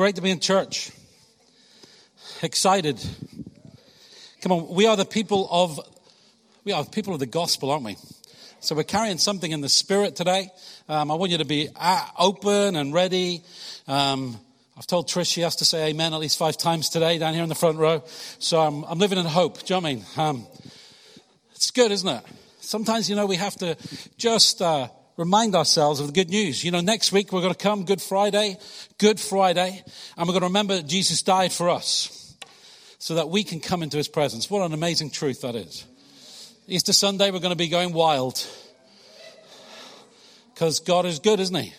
Great to be in church. Excited. Come on, we are the people of we are people of the gospel, aren't we? So we're carrying something in the spirit today. Um, I want you to be open and ready. Um, I've told Trish she has to say amen at least five times today down here in the front row. So I'm, I'm living in hope. Do you know what I mean? Um, it's good, isn't it? Sometimes, you know, we have to just uh, remind ourselves of the good news. You know, next week we're going to come Good Friday, Good Friday, and we're going to remember that Jesus died for us so that we can come into his presence. What an amazing truth that is. Easter Sunday, we're going to be going wild. Because God is good, isn't He?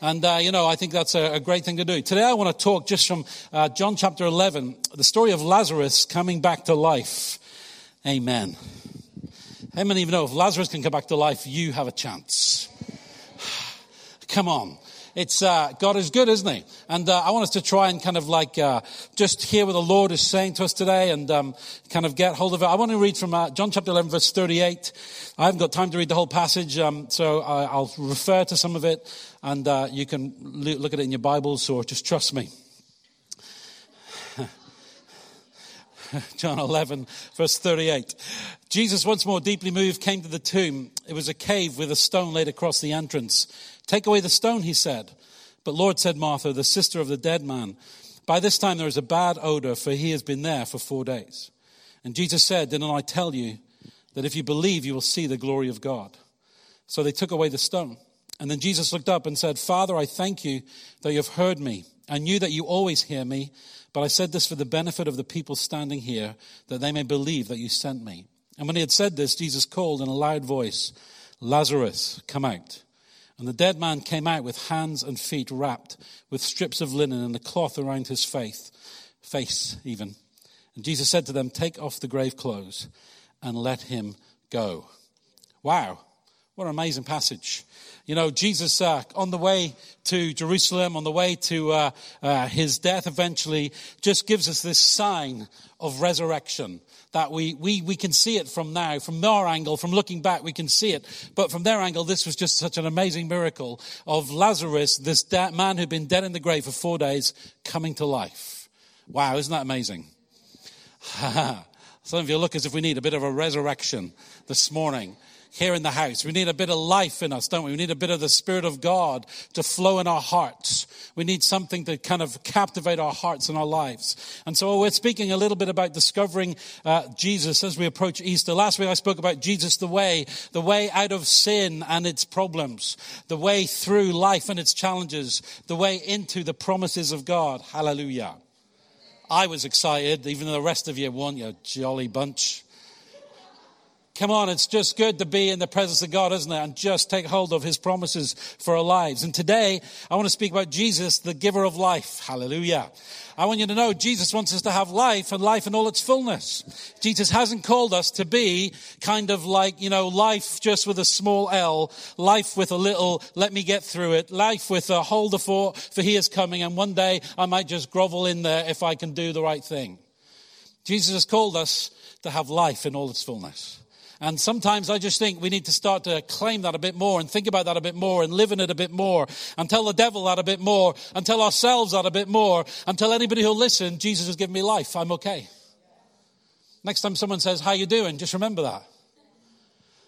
And, uh, you know, I think that's a, a, great thing to do. Today I want to talk just from uh, John chapter 11, the story of Lazarus coming back to life. Amen. How many of you know if Lazarus can come back to life, you have a chance? Come on. It's uh, God is good, isn't He? And uh, I want us to try and kind of like uh, just hear what the Lord is saying to us today, and um, kind of get hold of it. I want to read from uh, John chapter 11, verse 38. I haven't got time to read the whole passage, um, so I, will refer to some of it, and uh, you can look at it in your Bibles or just trust me. John 11, verse 38. Jesus, once more deeply moved, came to the tomb. It was a cave with a stone laid across the entrance. Take away the stone, he said. But Lord, said Martha, the sister of the dead man, by this time there is a bad odor, for he has been there for four days. And Jesus said, Didn't I tell you that if you believe, you will see the glory of God? So they took away the stone. And then Jesus looked up and said, Father, I thank you that you have heard me. I knew that you always hear me, but I said this for the benefit of the people standing here, that they may believe that you sent me. And when he had said this, Jesus called in a loud voice, Lazarus, come out. And the dead man came out with hands and feet wrapped with strips of linen and a cloth around his face, face even. And Jesus said to them, Take off the grave clothes and let him go. Wow, what an amazing passage. You know, Jesus, uh, on the way to Jerusalem, on the way to uh, uh, his death eventually, just gives us this sign of resurrection that we, we, we can see it from now. From our angle, from looking back, we can see it. But from their angle, this was just such an amazing miracle of Lazarus, this de- man who'd been dead in the grave for four days, coming to life. Wow, isn't that amazing? Some of you look as if we need a bit of a resurrection this morning here in the house. We need a bit of life in us, don't we? We need a bit of the Spirit of God to flow in our hearts. We need something to kind of captivate our hearts and our lives. And so we're speaking a little bit about discovering uh, Jesus as we approach Easter. Last week I spoke about Jesus the way, the way out of sin and its problems, the way through life and its challenges, the way into the promises of God. Hallelujah. I was excited, even though the rest of you weren't, you jolly bunch. Come on, it's just good to be in the presence of God, isn't it? And just take hold of his promises for our lives. And today, I want to speak about Jesus, the giver of life. Hallelujah. I want you to know Jesus wants us to have life and life in all its fullness. Jesus hasn't called us to be kind of like, you know, life just with a small L, life with a little, let me get through it, life with a hold for, for he is coming, and one day I might just grovel in there if I can do the right thing. Jesus has called us to have life in all its fullness. And sometimes I just think we need to start to claim that a bit more and think about that a bit more and live in it a bit more and tell the devil that a bit more and tell ourselves that a bit more and tell anybody who'll listen, Jesus has given me life. I'm okay. Next time someone says, how you doing? Just remember that.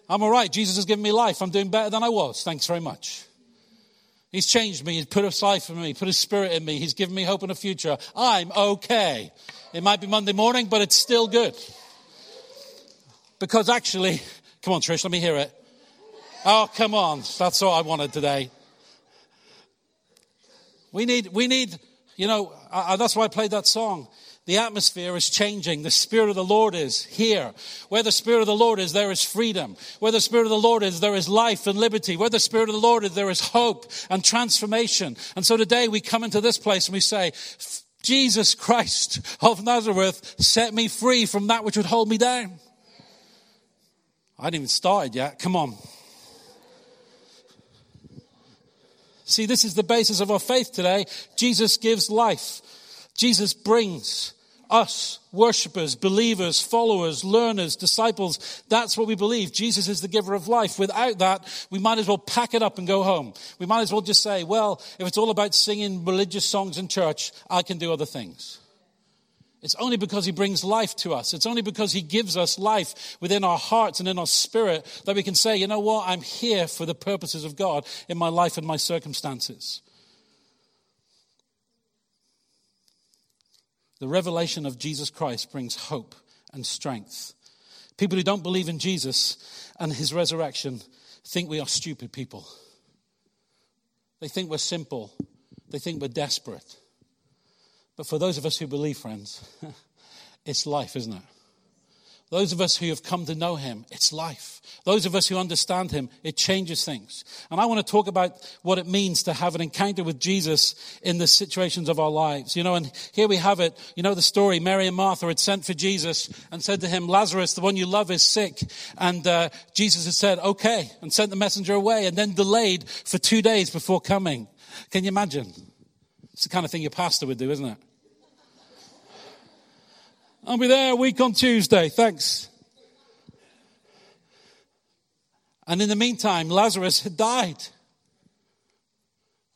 I'm all right. Jesus has given me life. I'm doing better than I was. Thanks very much. He's changed me. He's put his life in me, put his spirit in me. He's given me hope in the future. I'm okay. It might be Monday morning, but it's still good. Because actually, come on, Trish, let me hear it. Oh, come on. That's all I wanted today. We need, we need, you know, uh, that's why I played that song. The atmosphere is changing. The Spirit of the Lord is here. Where the Spirit of the Lord is, there is freedom. Where the Spirit of the Lord is, there is life and liberty. Where the Spirit of the Lord is, there is hope and transformation. And so today we come into this place and we say, Jesus Christ of Nazareth set me free from that which would hold me down. I hadn't even started yet. Come on. See, this is the basis of our faith today. Jesus gives life. Jesus brings us, worshippers, believers, followers, learners, disciples, that's what we believe. Jesus is the giver of life. Without that, we might as well pack it up and go home. We might as well just say, well, if it's all about singing religious songs in church, I can do other things. It's only because he brings life to us. It's only because he gives us life within our hearts and in our spirit that we can say, you know what? I'm here for the purposes of God in my life and my circumstances. The revelation of Jesus Christ brings hope and strength. People who don't believe in Jesus and his resurrection think we are stupid people. They think we're simple. They think we're desperate. But for those of us who believe, friends, it's life, isn't it? Those of us who have come to know him, it's life. Those of us who understand him, it changes things. And I want to talk about what it means to have an encounter with Jesus in the situations of our lives. You know, and here we have it. You know the story. Mary and Martha had sent for Jesus and said to him, Lazarus, the one you love, is sick. And uh, Jesus had said, okay, and sent the messenger away and then delayed for two days before coming. Can you imagine? It's the kind of thing your pastor would do, isn't it? I'll be there a week on Tuesday. Thanks. And in the meantime, Lazarus had died.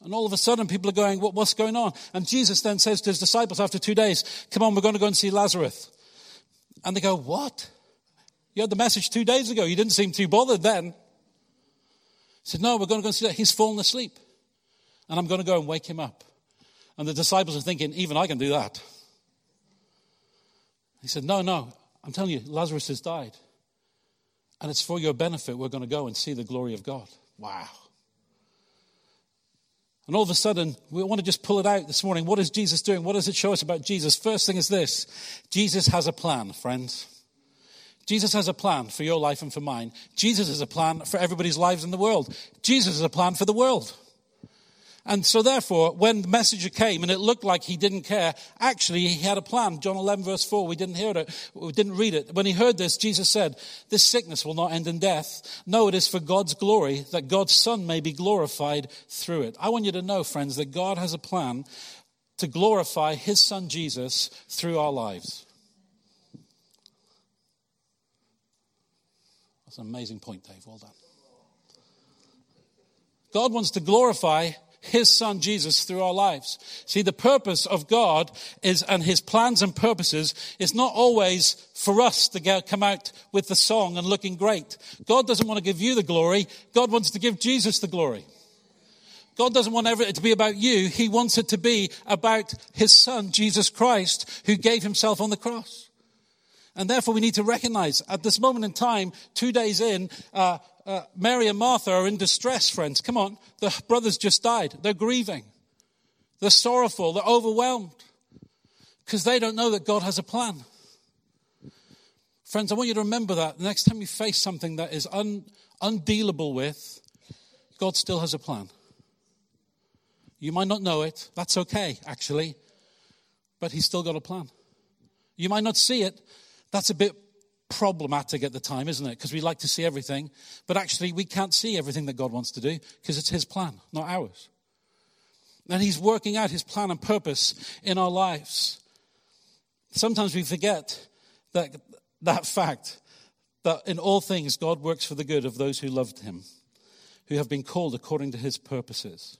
And all of a sudden, people are going, what, What's going on? And Jesus then says to his disciples after two days, Come on, we're going to go and see Lazarus. And they go, What? You had the message two days ago. You didn't seem too bothered then. He said, No, we're going to go and see that. He's fallen asleep. And I'm going to go and wake him up. And the disciples are thinking, even I can do that. He said, No, no, I'm telling you, Lazarus has died. And it's for your benefit we're going to go and see the glory of God. Wow. And all of a sudden, we want to just pull it out this morning. What is Jesus doing? What does it show us about Jesus? First thing is this Jesus has a plan, friends. Jesus has a plan for your life and for mine. Jesus has a plan for everybody's lives in the world. Jesus has a plan for the world. And so therefore, when the messenger came and it looked like he didn't care, actually he had a plan. John 11 verse 4, we didn't hear it, we didn't read it. When he heard this, Jesus said, this sickness will not end in death. No, it is for God's glory, that God's son may be glorified through it. I want you to know, friends, that God has a plan to glorify his son Jesus through our lives. That's an amazing point, Dave. Well done. God wants to glorify his son Jesus through our lives. See, the purpose of God is, and his plans and purposes is not always for us to get, come out with the song and looking great. God doesn't want to give you the glory. God wants to give Jesus the glory. God doesn't want it to be about you. He wants it to be about his son, Jesus Christ, who gave himself on the cross. And therefore we need to recognize at this moment in time, two days in, uh, uh, Mary and Martha are in distress, friends. Come on. The brothers just died. They're grieving. They're sorrowful. They're overwhelmed because they don't know that God has a plan. Friends, I want you to remember that the next time you face something that is un, undealable with, God still has a plan. You might not know it. That's okay, actually. But He's still got a plan. You might not see it. That's a bit problematic at the time, isn't it? Because we like to see everything, but actually we can't see everything that God wants to do because it's His plan, not ours. And He's working out His plan and purpose in our lives. Sometimes we forget that, that fact that in all things God works for the good of those who loved Him, who have been called according to His purposes.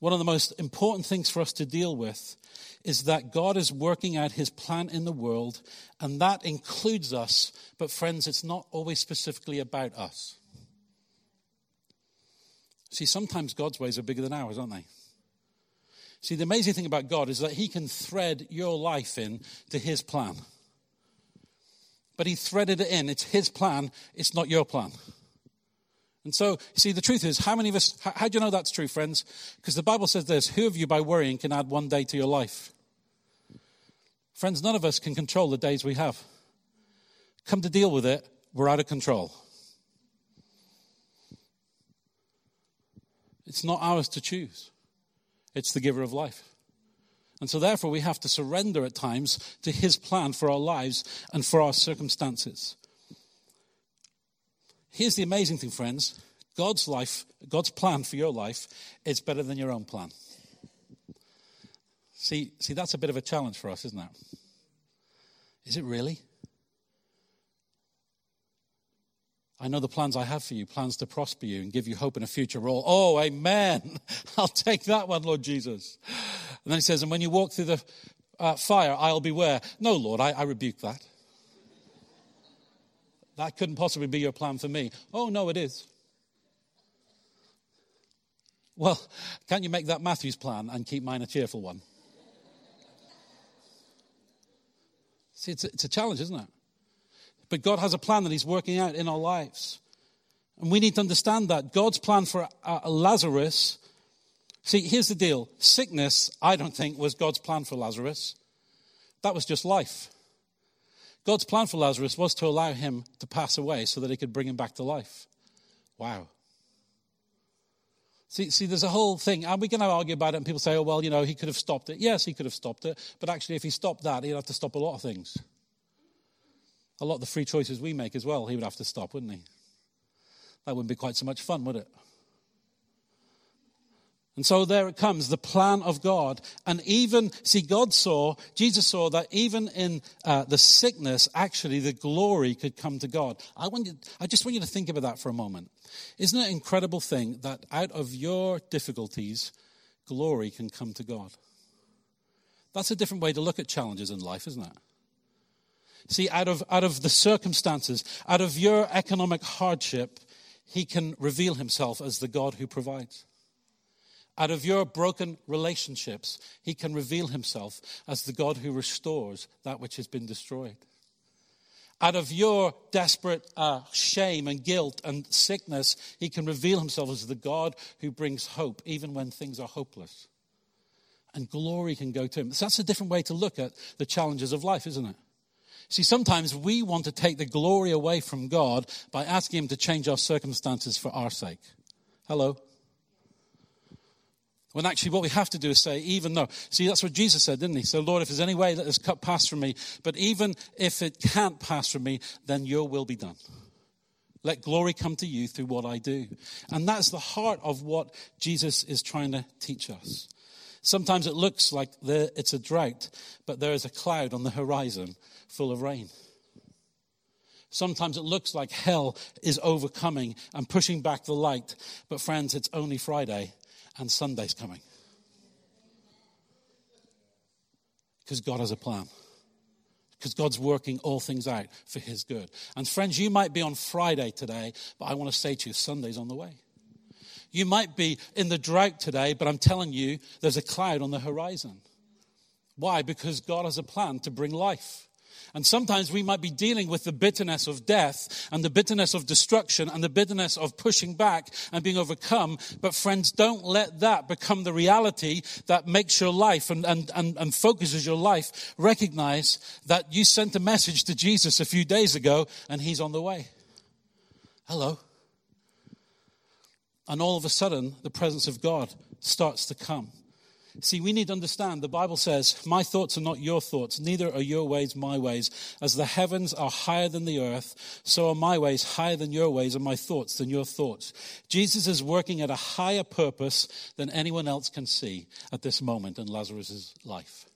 One of the most important things for us to deal with is that God is working out his plan in the world, and that includes us. But, friends, it's not always specifically about us. See, sometimes God's ways are bigger than ours, aren't they? See, the amazing thing about God is that he can thread your life in to his plan. But he threaded it in. It's his plan, it's not your plan. And so, see, the truth is, how many of us, how, how do you know that's true, friends? Because the Bible says this who of you by worrying can add one day to your life? Friends, none of us can control the days we have. Come to deal with it, we're out of control. It's not ours to choose, it's the giver of life. And so, therefore, we have to surrender at times to his plan for our lives and for our circumstances. Here's the amazing thing, friends God's life, God's plan for your life is better than your own plan. See, see, that's a bit of a challenge for us, isn't it? Is it really? I know the plans I have for you, plans to prosper you and give you hope in a future role. Oh, amen. I'll take that one, Lord Jesus. And then he says, and when you walk through the uh, fire, I'll beware. No, Lord, I, I rebuke that. That couldn't possibly be your plan for me. Oh, no, it is. Well, can't you make that Matthew's plan and keep mine a cheerful one? See, it's a, it's a challenge, isn't it? But God has a plan that He's working out in our lives. And we need to understand that. God's plan for uh, Lazarus. See, here's the deal sickness, I don't think, was God's plan for Lazarus. That was just life. God's plan for Lazarus was to allow him to pass away so that he could bring him back to life. Wow. See, see, there's a whole thing, and we can argue about it, and people say, oh, well, you know, he could have stopped it. Yes, he could have stopped it, but actually, if he stopped that, he'd have to stop a lot of things a lot of the free choices we make as well, he would have to stop, wouldn't he? That wouldn't be quite so much fun, would it? And so there it comes, the plan of God. And even, see, God saw, Jesus saw that even in uh, the sickness, actually the glory could come to God. I, want you, I just want you to think about that for a moment. Isn't it an incredible thing that out of your difficulties, glory can come to God? That's a different way to look at challenges in life, isn't it? See, out of, out of the circumstances, out of your economic hardship, he can reveal himself as the God who provides. Out of your broken relationships, he can reveal himself as the God who restores that which has been destroyed. Out of your desperate uh, shame and guilt and sickness, he can reveal himself as the God who brings hope, even when things are hopeless. And glory can go to him. So that's a different way to look at the challenges of life, isn't it? See, sometimes we want to take the glory away from God by asking Him to change our circumstances for our sake. Hello? When actually, what we have to do is say, even though, see, that's what Jesus said, didn't he? So, Lord, if there's any way that this cup pass from me, but even if it can't pass from me, then your will be done. Let glory come to you through what I do. And that's the heart of what Jesus is trying to teach us. Sometimes it looks like it's a drought, but there is a cloud on the horizon full of rain. Sometimes it looks like hell is overcoming and pushing back the light, but friends, it's only Friday and Sunday's coming. Because God has a plan. Because God's working all things out for His good. And friends, you might be on Friday today, but I want to say to you, Sunday's on the way. You might be in the drought today, but I'm telling you, there's a cloud on the horizon. Why? Because God has a plan to bring life. And sometimes we might be dealing with the bitterness of death and the bitterness of destruction and the bitterness of pushing back and being overcome. But friends, don't let that become the reality that makes your life and, and, and, and focuses your life. Recognize that you sent a message to Jesus a few days ago and he's on the way. Hello. And all of a sudden, the presence of God starts to come. See, we need to understand the Bible says, My thoughts are not your thoughts, neither are your ways my ways. As the heavens are higher than the earth, so are my ways higher than your ways, and my thoughts than your thoughts. Jesus is working at a higher purpose than anyone else can see at this moment in Lazarus' life.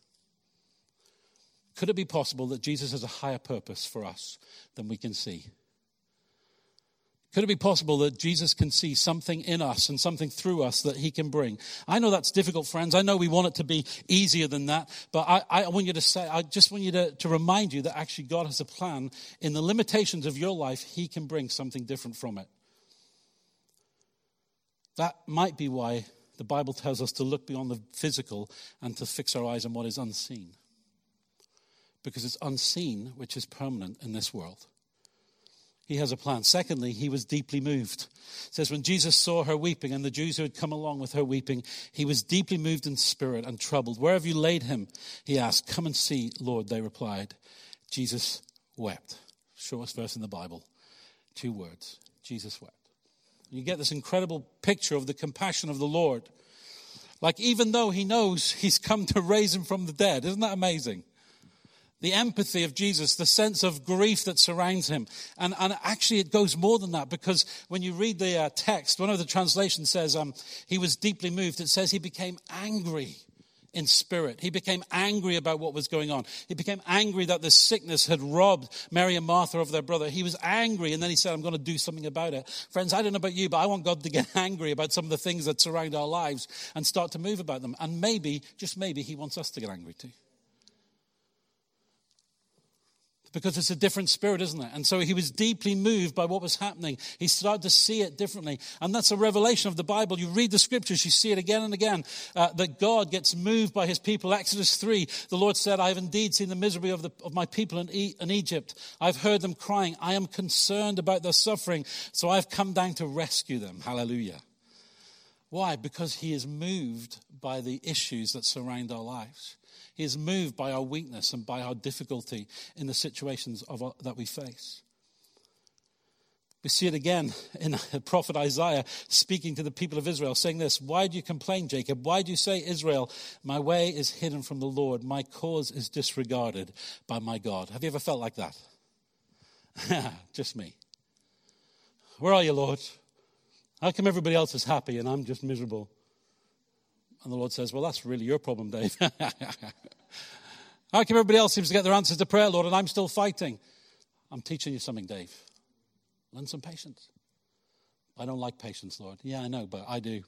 Could it be possible that Jesus has a higher purpose for us than we can see? Could it be possible that Jesus can see something in us and something through us that he can bring? I know that's difficult, friends. I know we want it to be easier than that, but I, I want you to say, I just want you to, to remind you that actually God has a plan. In the limitations of your life, he can bring something different from it. That might be why the Bible tells us to look beyond the physical and to fix our eyes on what is unseen. Because it's unseen which is permanent in this world. He has a plan. Secondly, he was deeply moved. It says, when Jesus saw her weeping and the Jews who had come along with her weeping, he was deeply moved in spirit and troubled. Where have you laid him? He asked. Come and see, Lord, they replied. Jesus wept. Shortest verse in the Bible. Two words. Jesus wept. You get this incredible picture of the compassion of the Lord. Like, even though he knows he's come to raise him from the dead. Isn't that amazing? The empathy of Jesus, the sense of grief that surrounds him. And, and actually, it goes more than that because when you read the uh, text, one of the translations says um, he was deeply moved. It says he became angry in spirit. He became angry about what was going on. He became angry that the sickness had robbed Mary and Martha of their brother. He was angry, and then he said, I'm going to do something about it. Friends, I don't know about you, but I want God to get angry about some of the things that surround our lives and start to move about them. And maybe, just maybe, he wants us to get angry too because it's a different spirit, isn't it? And so he was deeply moved by what was happening. He started to see it differently. And that's a revelation of the Bible. You read the scriptures, you see it again and again, uh, that God gets moved by his people. Exodus 3, the Lord said, I have indeed seen the misery of, the, of my people in, e- in Egypt. I've heard them crying. I am concerned about their suffering. So I've come down to rescue them. Hallelujah. Why? Because he is moved by the issues that surround our lives. He is moved by our weakness and by our difficulty in the situations our, uh, that we face. We see it again in the prophet Isaiah speaking to the people of Israel, saying this Why do you complain, Jacob? Why do you say, Israel, my way is hidden from the Lord, my cause is disregarded by my God? Have you ever felt like that? just me. Where are you, Lord? How come everybody else is happy and I'm just miserable? And the Lord says, Well, that's really your problem, Dave. How come everybody else seems to get their answers to prayer, Lord, and I'm still fighting? I'm teaching you something, Dave. Learn some patience. I don't like patience, Lord. Yeah, I know, but I do.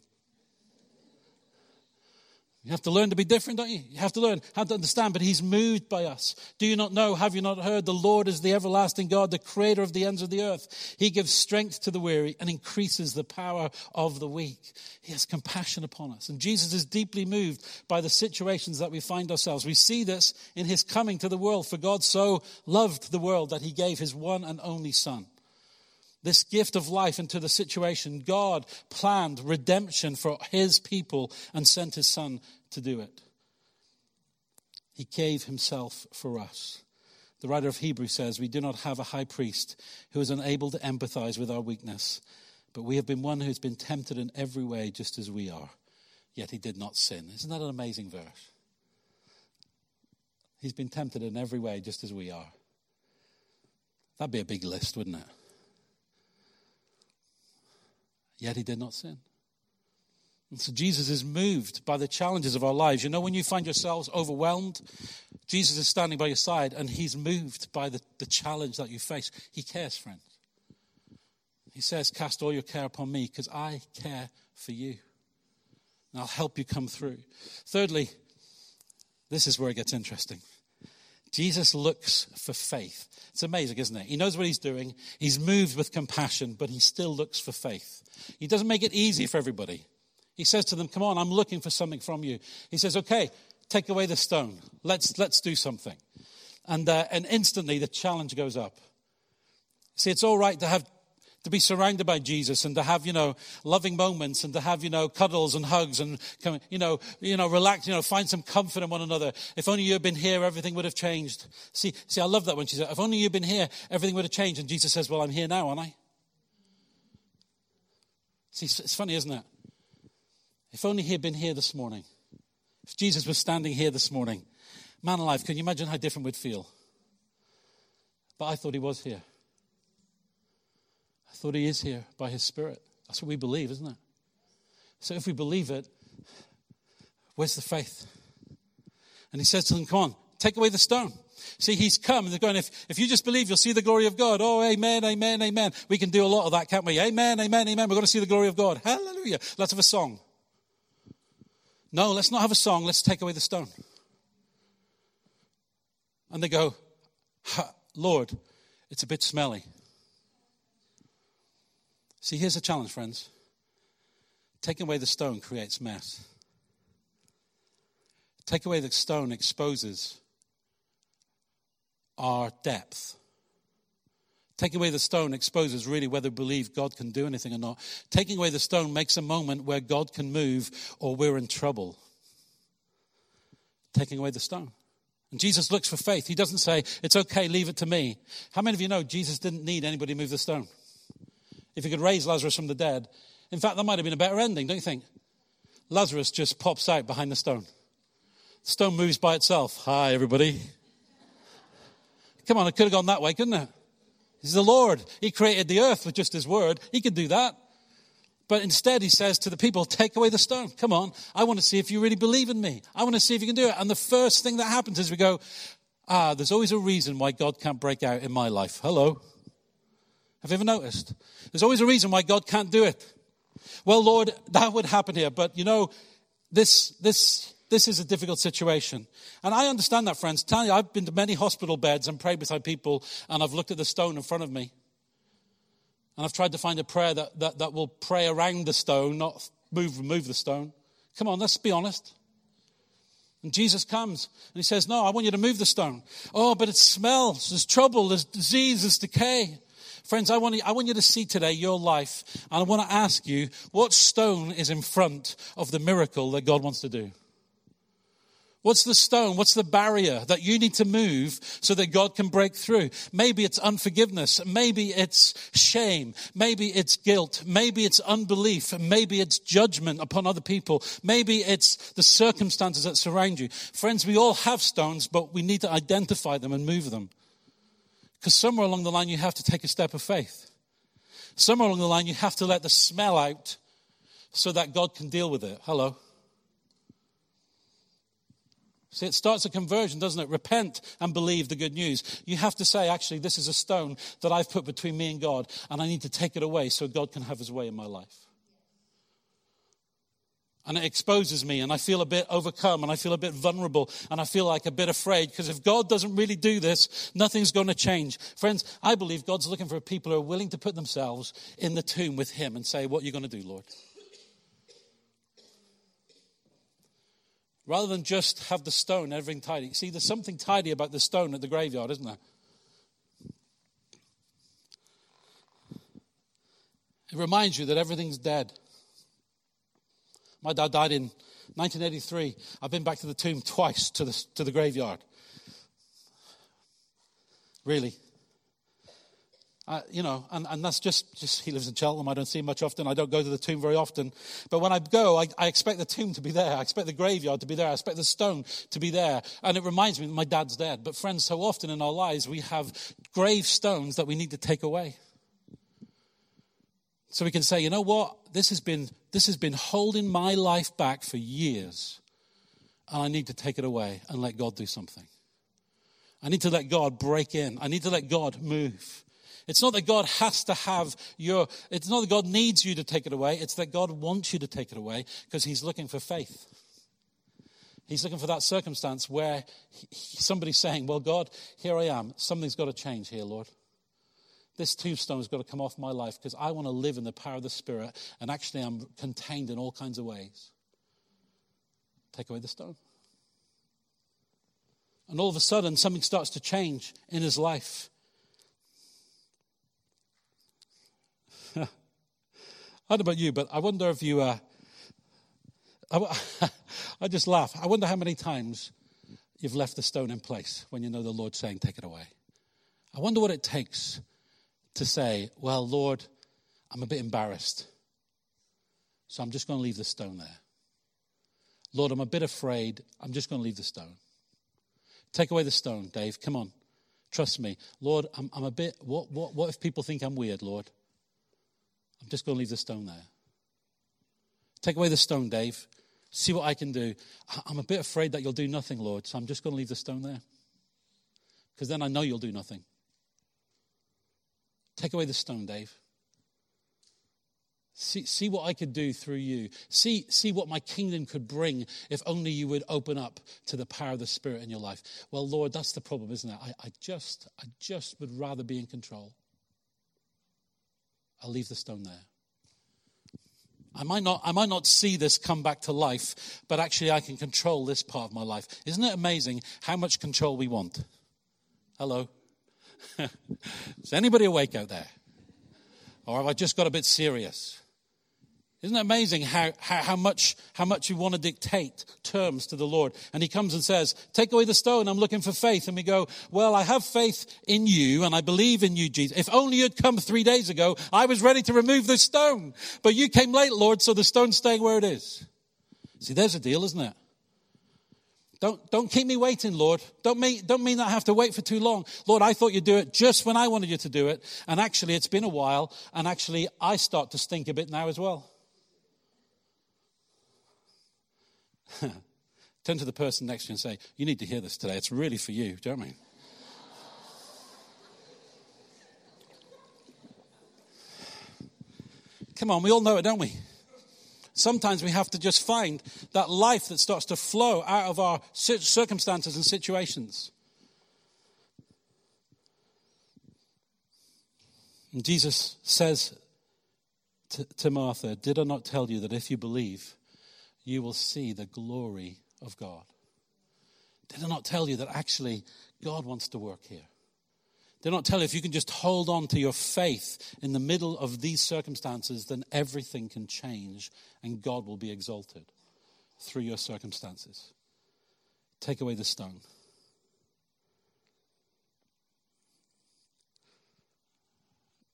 You have to learn to be different, don't you? You have to learn how to understand, but He's moved by us. Do you not know? Have you not heard? The Lord is the everlasting God, the creator of the ends of the earth. He gives strength to the weary and increases the power of the weak. He has compassion upon us. And Jesus is deeply moved by the situations that we find ourselves. We see this in His coming to the world, for God so loved the world that He gave His one and only Son this gift of life into the situation, God planned redemption for his people and sent his son to do it. He gave himself for us. The writer of Hebrews says, We do not have a high priest who is unable to empathize with our weakness, but we have been one who has been tempted in every way just as we are, yet he did not sin. Isn't that an amazing verse? He's been tempted in every way just as we are. That'd be a big list, wouldn't it? Yet he did not sin. And so Jesus is moved by the challenges of our lives. You know, when you find yourselves overwhelmed, Jesus is standing by your side and he's moved by the, the challenge that you face. He cares, friends. He says, Cast all your care upon me because I care for you. And I'll help you come through. Thirdly, this is where it gets interesting. Jesus looks for faith. It's amazing, isn't it? He knows what he's doing. He's moved with compassion, but he still looks for faith. He doesn't make it easy for everybody. He says to them, Come on, I'm looking for something from you. He says, Okay, take away the stone. Let's, let's do something. And, uh, and instantly the challenge goes up. See, it's all right to have to be surrounded by Jesus and to have, you know, loving moments and to have, you know, cuddles and hugs and, you know, you know, relax, you know, find some comfort in one another. If only you had been here, everything would have changed. See, see, I love that when she said, if only you'd been here, everything would have changed. And Jesus says, well, I'm here now, aren't I? See, it's funny, isn't it? If only he had been here this morning. If Jesus was standing here this morning. Man alive, can you imagine how different we'd feel? But I thought he was here. I thought he is here by his Spirit. That's what we believe, isn't it? So if we believe it, where's the faith? And he says to them, Come on, take away the stone. See, he's come. and They're going, if, if you just believe, you'll see the glory of God. Oh, amen, amen, amen. We can do a lot of that, can't we? Amen, amen, amen. We're going to see the glory of God. Hallelujah. Let's have a song. No, let's not have a song. Let's take away the stone. And they go, Lord, it's a bit smelly. See, here's a challenge, friends. Taking away the stone creates mess. Take away the stone exposes our depth. Taking away the stone exposes really whether we believe God can do anything or not. Taking away the stone makes a moment where God can move or we're in trouble. Taking away the stone. And Jesus looks for faith. He doesn't say, It's okay, leave it to me. How many of you know Jesus didn't need anybody to move the stone? If he could raise Lazarus from the dead. In fact, that might have been a better ending, don't you think? Lazarus just pops out behind the stone. The stone moves by itself. Hi, everybody. Come on, it could have gone that way, couldn't it? He's the Lord. He created the earth with just his word. He could do that. But instead, he says to the people, Take away the stone. Come on. I want to see if you really believe in me. I want to see if you can do it. And the first thing that happens is we go, Ah, there's always a reason why God can't break out in my life. Hello. Have you ever noticed? There's always a reason why God can't do it. Well, Lord, that would happen here. But you know, this, this, this is a difficult situation. And I understand that, friends. Tell you, I've been to many hospital beds and prayed beside people, and I've looked at the stone in front of me. And I've tried to find a prayer that, that, that will pray around the stone, not move, remove the stone. Come on, let's be honest. And Jesus comes and he says, No, I want you to move the stone. Oh, but it smells. There's trouble. There's disease. There's decay. Friends, I want, you, I want you to see today your life. And I want to ask you, what stone is in front of the miracle that God wants to do? What's the stone? What's the barrier that you need to move so that God can break through? Maybe it's unforgiveness. Maybe it's shame. Maybe it's guilt. Maybe it's unbelief. Maybe it's judgment upon other people. Maybe it's the circumstances that surround you. Friends, we all have stones, but we need to identify them and move them. Because somewhere along the line, you have to take a step of faith. Somewhere along the line, you have to let the smell out so that God can deal with it. Hello. See, it starts a conversion, doesn't it? Repent and believe the good news. You have to say, actually, this is a stone that I've put between me and God, and I need to take it away so God can have his way in my life. And it exposes me, and I feel a bit overcome, and I feel a bit vulnerable, and I feel like a bit afraid, because if God doesn't really do this, nothing's going to change. Friends, I believe God's looking for people who are willing to put themselves in the tomb with Him and say, What are you going to do, Lord? rather than just have the stone, everything tidy. See, there's something tidy about the stone at the graveyard, isn't there? It reminds you that everything's dead. My dad died in 1983. I've been back to the tomb twice to the, to the graveyard. Really. Uh, you know, and, and that's just, just, he lives in Cheltenham. I don't see him much often. I don't go to the tomb very often. But when I go, I, I expect the tomb to be there. I expect the graveyard to be there. I expect the stone to be there. And it reminds me that my dad's dead. But friends, so often in our lives, we have gravestones that we need to take away. So we can say, you know what? This has been, this has been holding my life back for years. And I need to take it away and let God do something. I need to let God break in. I need to let God move. It's not that God has to have your, it's not that God needs you to take it away. It's that God wants you to take it away because He's looking for faith. He's looking for that circumstance where he, somebody's saying, Well, God, here I am. Something's got to change here, Lord. This tombstone's got to come off my life because I want to live in the power of the Spirit, and actually I'm contained in all kinds of ways. Take away the stone. And all of a sudden, something starts to change in his life. I don't know about you, but I wonder if you. Uh, I, I just laugh. I wonder how many times you've left the stone in place when you know the Lord's saying, Take it away. I wonder what it takes to say, Well, Lord, I'm a bit embarrassed. So I'm just going to leave the stone there. Lord, I'm a bit afraid. I'm just going to leave the stone. Take away the stone, Dave. Come on. Trust me. Lord, I'm, I'm a bit. What, what, what if people think I'm weird, Lord? I'm just going to leave the stone there. Take away the stone, Dave. See what I can do. I'm a bit afraid that you'll do nothing, Lord, so I'm just going to leave the stone there. Because then I know you'll do nothing. Take away the stone, Dave. See, see what I could do through you. See, see what my kingdom could bring if only you would open up to the power of the Spirit in your life. Well, Lord, that's the problem, isn't it? I, I just, I just would rather be in control. I'll leave the stone there. I might, not, I might not see this come back to life, but actually I can control this part of my life. Isn't it amazing how much control we want? Hello? Is anybody awake out there? Or have I just got a bit serious? Isn't it amazing how, how, how, much, how much you want to dictate terms to the Lord? And he comes and says, Take away the stone, I'm looking for faith. And we go, Well, I have faith in you and I believe in you, Jesus. If only you'd come three days ago, I was ready to remove the stone. But you came late, Lord, so the stone's staying where it is. See, there's a deal, isn't it? Don't, don't keep me waiting, Lord. Don't mean, don't mean that I have to wait for too long. Lord, I thought you'd do it just when I wanted you to do it. And actually, it's been a while. And actually, I start to stink a bit now as well. Turn to the person next to you and say, You need to hear this today. It's really for you. Do you I mean? Come on, we all know it, don't we? Sometimes we have to just find that life that starts to flow out of our circumstances and situations. And Jesus says to, to Martha, Did I not tell you that if you believe, you will see the glory of God? Did I not tell you that actually God wants to work here? I not tell you if you can just hold on to your faith in the middle of these circumstances, then everything can change and God will be exalted through your circumstances? Take away the stone.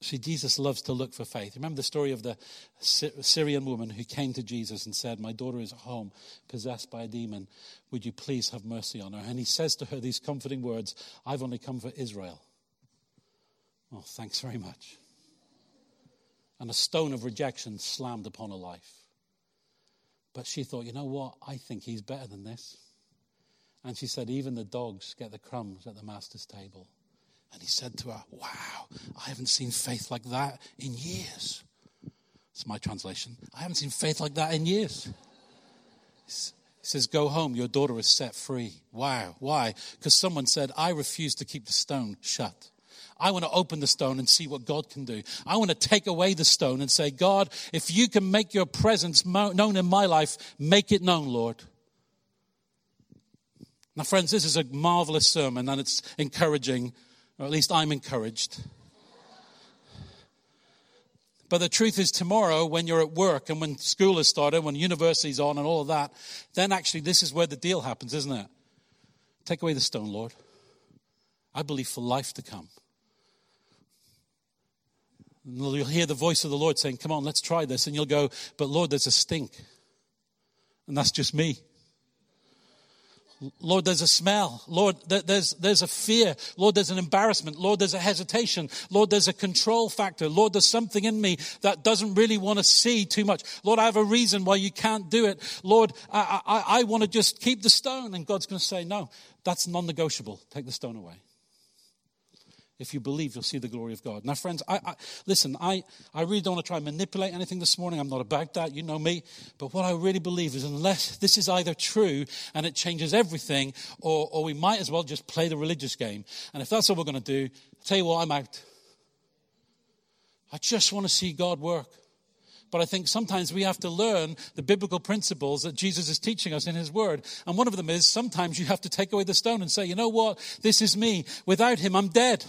See, Jesus loves to look for faith. Remember the story of the Syrian woman who came to Jesus and said, My daughter is at home, possessed by a demon. Would you please have mercy on her? And he says to her these comforting words I've only come for Israel. Oh, thanks very much. And a stone of rejection slammed upon her life. But she thought, you know what? I think he's better than this. And she said, even the dogs get the crumbs at the master's table. And he said to her, Wow, I haven't seen faith like that in years. It's my translation. I haven't seen faith like that in years. He says, Go home, your daughter is set free. Wow. Why? Because someone said, I refuse to keep the stone shut. I want to open the stone and see what God can do. I want to take away the stone and say, God, if you can make your presence known in my life, make it known, Lord. Now, friends, this is a marvelous sermon and it's encouraging or at least I'm encouraged. But the truth is, tomorrow, when you're at work and when school has started, when university's on and all of that, then actually this is where the deal happens, isn't it? Take away the stone, Lord. I believe for life to come. You'll hear the voice of the Lord saying, Come on, let's try this. And you'll go, But Lord, there's a stink. And that's just me. Lord, there's a smell. Lord, there's, there's a fear. Lord, there's an embarrassment. Lord, there's a hesitation. Lord, there's a control factor. Lord, there's something in me that doesn't really want to see too much. Lord, I have a reason why you can't do it. Lord, I, I, I want to just keep the stone. And God's going to say, no, that's non negotiable. Take the stone away. If you believe, you'll see the glory of God. Now, friends, I, I, listen, I, I really don't want to try and manipulate anything this morning. I'm not about that. You know me. But what I really believe is unless this is either true and it changes everything, or, or we might as well just play the religious game. And if that's what we're going to do, I'll tell you what, I'm out. I just want to see God work. But I think sometimes we have to learn the biblical principles that Jesus is teaching us in his word. And one of them is sometimes you have to take away the stone and say, you know what? This is me. Without him, I'm dead.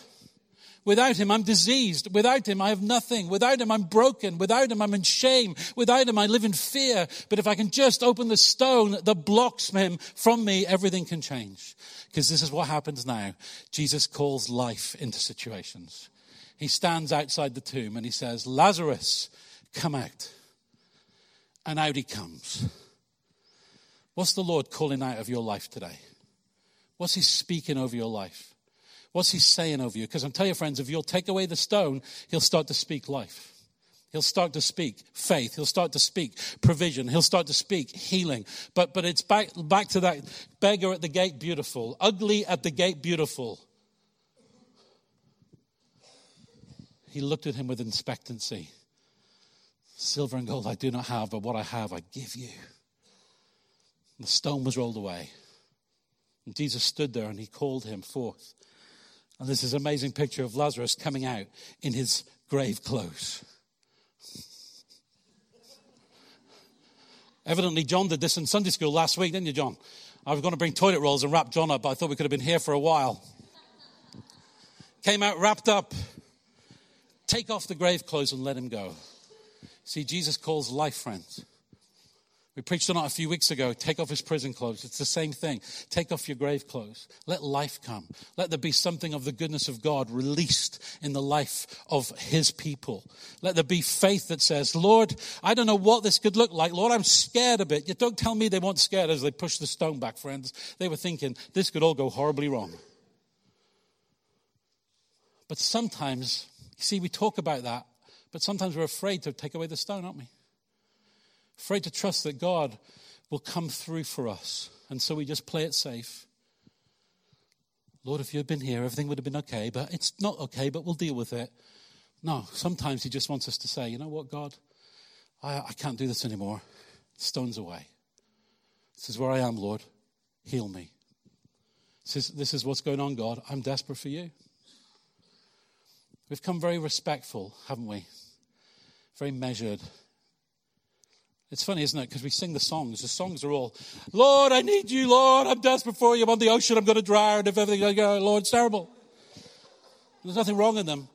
Without him, I'm diseased. Without him, I have nothing. Without him, I'm broken. Without him, I'm in shame. Without him, I live in fear. But if I can just open the stone that blocks him from me, everything can change. Because this is what happens now. Jesus calls life into situations. He stands outside the tomb and he says, Lazarus, come out. And out he comes. What's the Lord calling out of your life today? What's he speaking over your life? What's he saying over you? Because I'm telling you, friends, if you'll take away the stone, he'll start to speak life. He'll start to speak faith. He'll start to speak provision. He'll start to speak healing. But, but it's back, back to that beggar at the gate beautiful, ugly at the gate beautiful. He looked at him with expectancy. Silver and gold I do not have, but what I have I give you. And the stone was rolled away. And Jesus stood there and he called him forth. And there's this amazing picture of Lazarus coming out in his grave clothes. Evidently, John did this in Sunday school last week, didn't you, John? I was going to bring toilet rolls and wrap John up, but I thought we could have been here for a while. Came out wrapped up. Take off the grave clothes and let him go. See, Jesus calls life, friends. We preached on it a few weeks ago. Take off his prison clothes. It's the same thing. Take off your grave clothes. Let life come. Let there be something of the goodness of God released in the life of his people. Let there be faith that says, Lord, I don't know what this could look like. Lord, I'm scared a bit. You don't tell me they weren't scared as they pushed the stone back, friends. They were thinking, this could all go horribly wrong. But sometimes, you see, we talk about that, but sometimes we're afraid to take away the stone, aren't we? Afraid to trust that God will come through for us. And so we just play it safe. Lord, if you had been here, everything would have been okay, but it's not okay, but we'll deal with it. No, sometimes He just wants us to say, you know what, God, I, I can't do this anymore. Stones away. This is where I am, Lord. Heal me. This is, this is what's going on, God. I'm desperate for you. We've come very respectful, haven't we? Very measured. It's funny, isn't it? Because we sing the songs. The songs are all, Lord, I need you, Lord. I'm desperate for you. I'm on the ocean. I'm going to drown. If everything, I go, Lord, it's terrible. There's nothing wrong in them.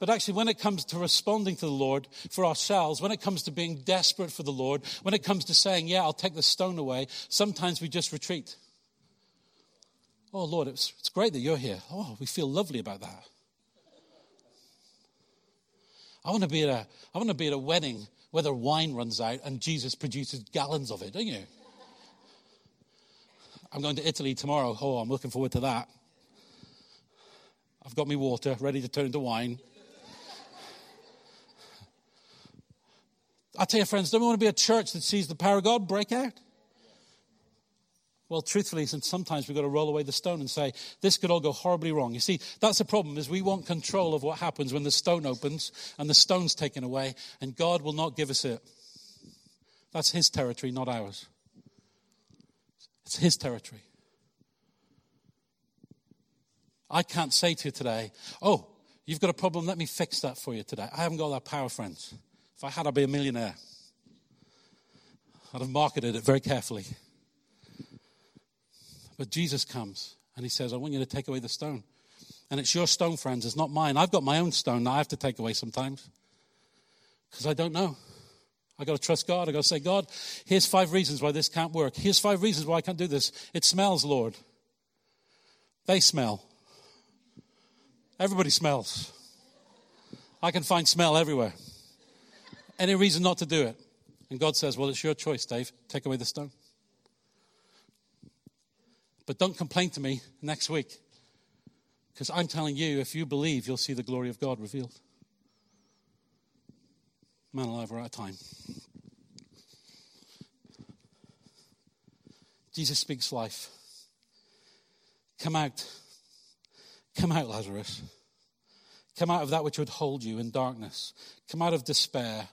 But actually, when it comes to responding to the Lord for ourselves, when it comes to being desperate for the Lord, when it comes to saying, Yeah, I'll take the stone away, sometimes we just retreat. Oh, Lord, it's, it's great that you're here. Oh, we feel lovely about that. I want to be at a, I want to be at a wedding where the wine runs out and Jesus produces gallons of it, don't you? I'm going to Italy tomorrow. Oh, I'm looking forward to that. I've got my water ready to turn into wine. I tell you, friends, don't we want to be a church that sees the power of God break out? Well, truthfully, sometimes we've got to roll away the stone and say, this could all go horribly wrong. You see, that's the problem, is we want control of what happens when the stone opens and the stone's taken away, and God will not give us it. That's his territory, not ours. It's his territory. I can't say to you today, oh, you've got a problem, let me fix that for you today. I haven't got that power, friends. If I had, I'd be a millionaire. I'd have marketed it very carefully. But Jesus comes and he says, I want you to take away the stone. And it's your stone, friends. It's not mine. I've got my own stone that I have to take away sometimes because I don't know. I've got to trust God. I've got to say, God, here's five reasons why this can't work. Here's five reasons why I can't do this. It smells, Lord. They smell. Everybody smells. I can find smell everywhere. Any reason not to do it? And God says, Well, it's your choice, Dave. Take away the stone. But don't complain to me next week. Because I'm telling you, if you believe, you'll see the glory of God revealed. Man alive, we're out of time. Jesus speaks life. Come out. Come out, Lazarus. Come out of that which would hold you in darkness. Come out of despair.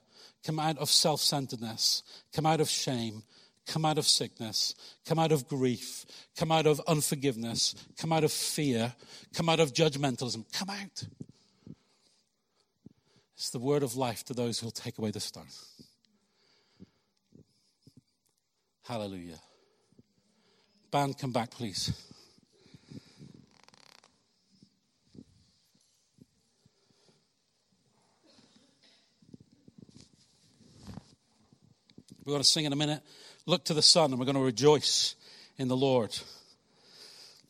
Come out of self centeredness. Come out of shame come out of sickness, come out of grief, come out of unforgiveness, come out of fear, come out of judgmentalism. Come out. It's the word of life to those who'll take away the stone. Hallelujah. Band, come back, please. We're going to sing in a minute look to the Son and we're going to rejoice in the Lord.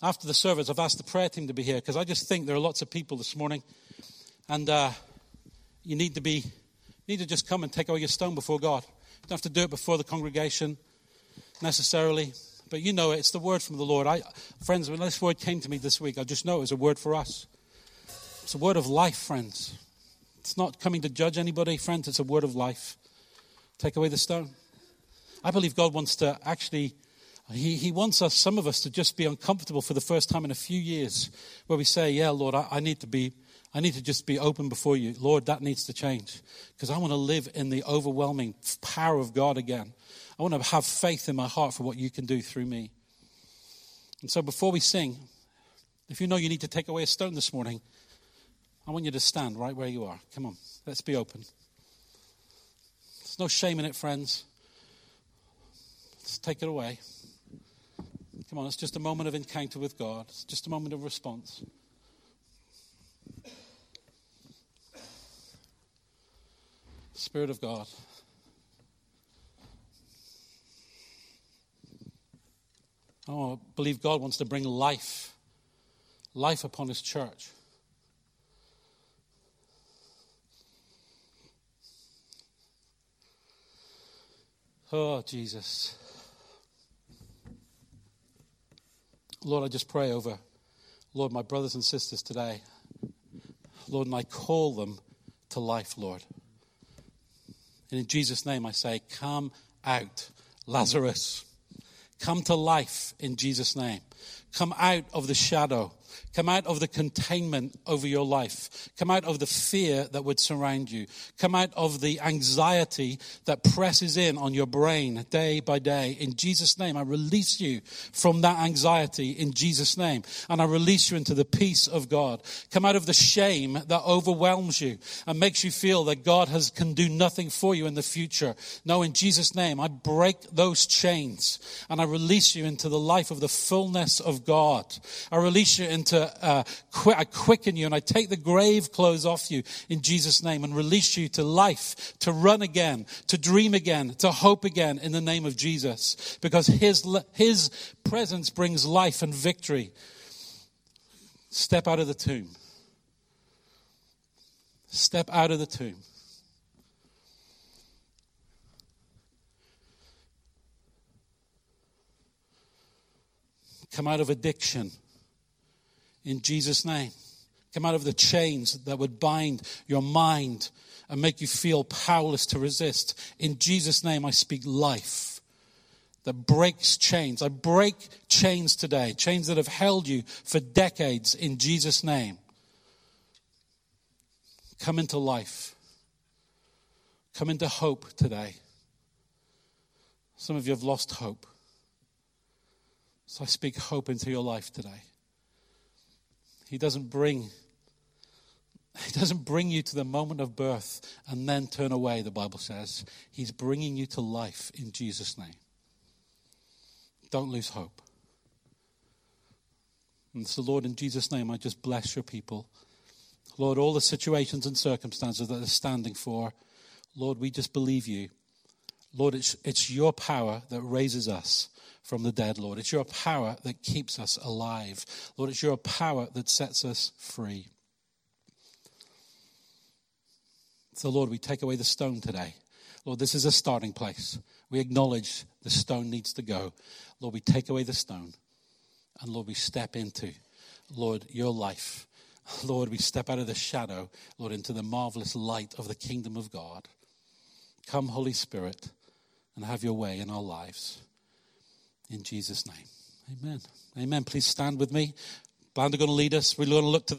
After the service, I've asked the prayer team to be here because I just think there are lots of people this morning, and uh, you need to be, need to just come and take away your stone before God. You don't have to do it before the congregation necessarily, but you know it. It's the word from the Lord. I, friends, when this word came to me this week, I just know it was a word for us. It's a word of life, friends. It's not coming to judge anybody, friends. It's a word of life. Take away the stone. I believe God wants to actually, he, he wants us, some of us, to just be uncomfortable for the first time in a few years, where we say, Yeah, Lord, I, I need to be, I need to just be open before you. Lord, that needs to change. Because I want to live in the overwhelming power of God again. I want to have faith in my heart for what you can do through me. And so before we sing, if you know you need to take away a stone this morning, I want you to stand right where you are. Come on, let's be open. There's no shame in it, friends. Take it away. Come on, it's just a moment of encounter with God, it's just a moment of response. Spirit of God. Oh, I believe God wants to bring life, life upon His church. Oh, Jesus. Lord, I just pray over, Lord, my brothers and sisters today. Lord, and I call them to life, Lord. And in Jesus' name I say, Come out, Lazarus. Come to life in Jesus' name. Come out of the shadow. Come out of the containment over your life. Come out of the fear that would surround you. Come out of the anxiety that presses in on your brain day by day. In Jesus' name, I release you from that anxiety in Jesus' name. And I release you into the peace of God. Come out of the shame that overwhelms you and makes you feel that God has, can do nothing for you in the future. No, in Jesus' name, I break those chains and I release you into the life of the fullness of God. I release you into uh, qu- I quicken you and I take the grave clothes off you in Jesus' name and release you to life, to run again, to dream again, to hope again in the name of Jesus. Because His, His presence brings life and victory. Step out of the tomb. Step out of the tomb. Come out of addiction in Jesus' name. Come out of the chains that would bind your mind and make you feel powerless to resist. In Jesus' name, I speak life that breaks chains. I break chains today, chains that have held you for decades in Jesus' name. Come into life. Come into hope today. Some of you have lost hope. So I speak hope into your life today. He doesn't bring he doesn't bring you to the moment of birth and then turn away, the Bible says. He's bringing you to life in Jesus' name. Don't lose hope. And so, Lord, in Jesus' name, I just bless your people. Lord, all the situations and circumstances that they're standing for, Lord, we just believe you. Lord, it's, it's your power that raises us from the dead, Lord. It's your power that keeps us alive. Lord, it's your power that sets us free. So, Lord, we take away the stone today. Lord, this is a starting place. We acknowledge the stone needs to go. Lord, we take away the stone. And Lord, we step into, Lord, your life. Lord, we step out of the shadow, Lord, into the marvelous light of the kingdom of God. Come, Holy Spirit, and have your way in our lives in Jesus' name. Amen. Amen. Please stand with me. Band are going to lead us. We're going to look to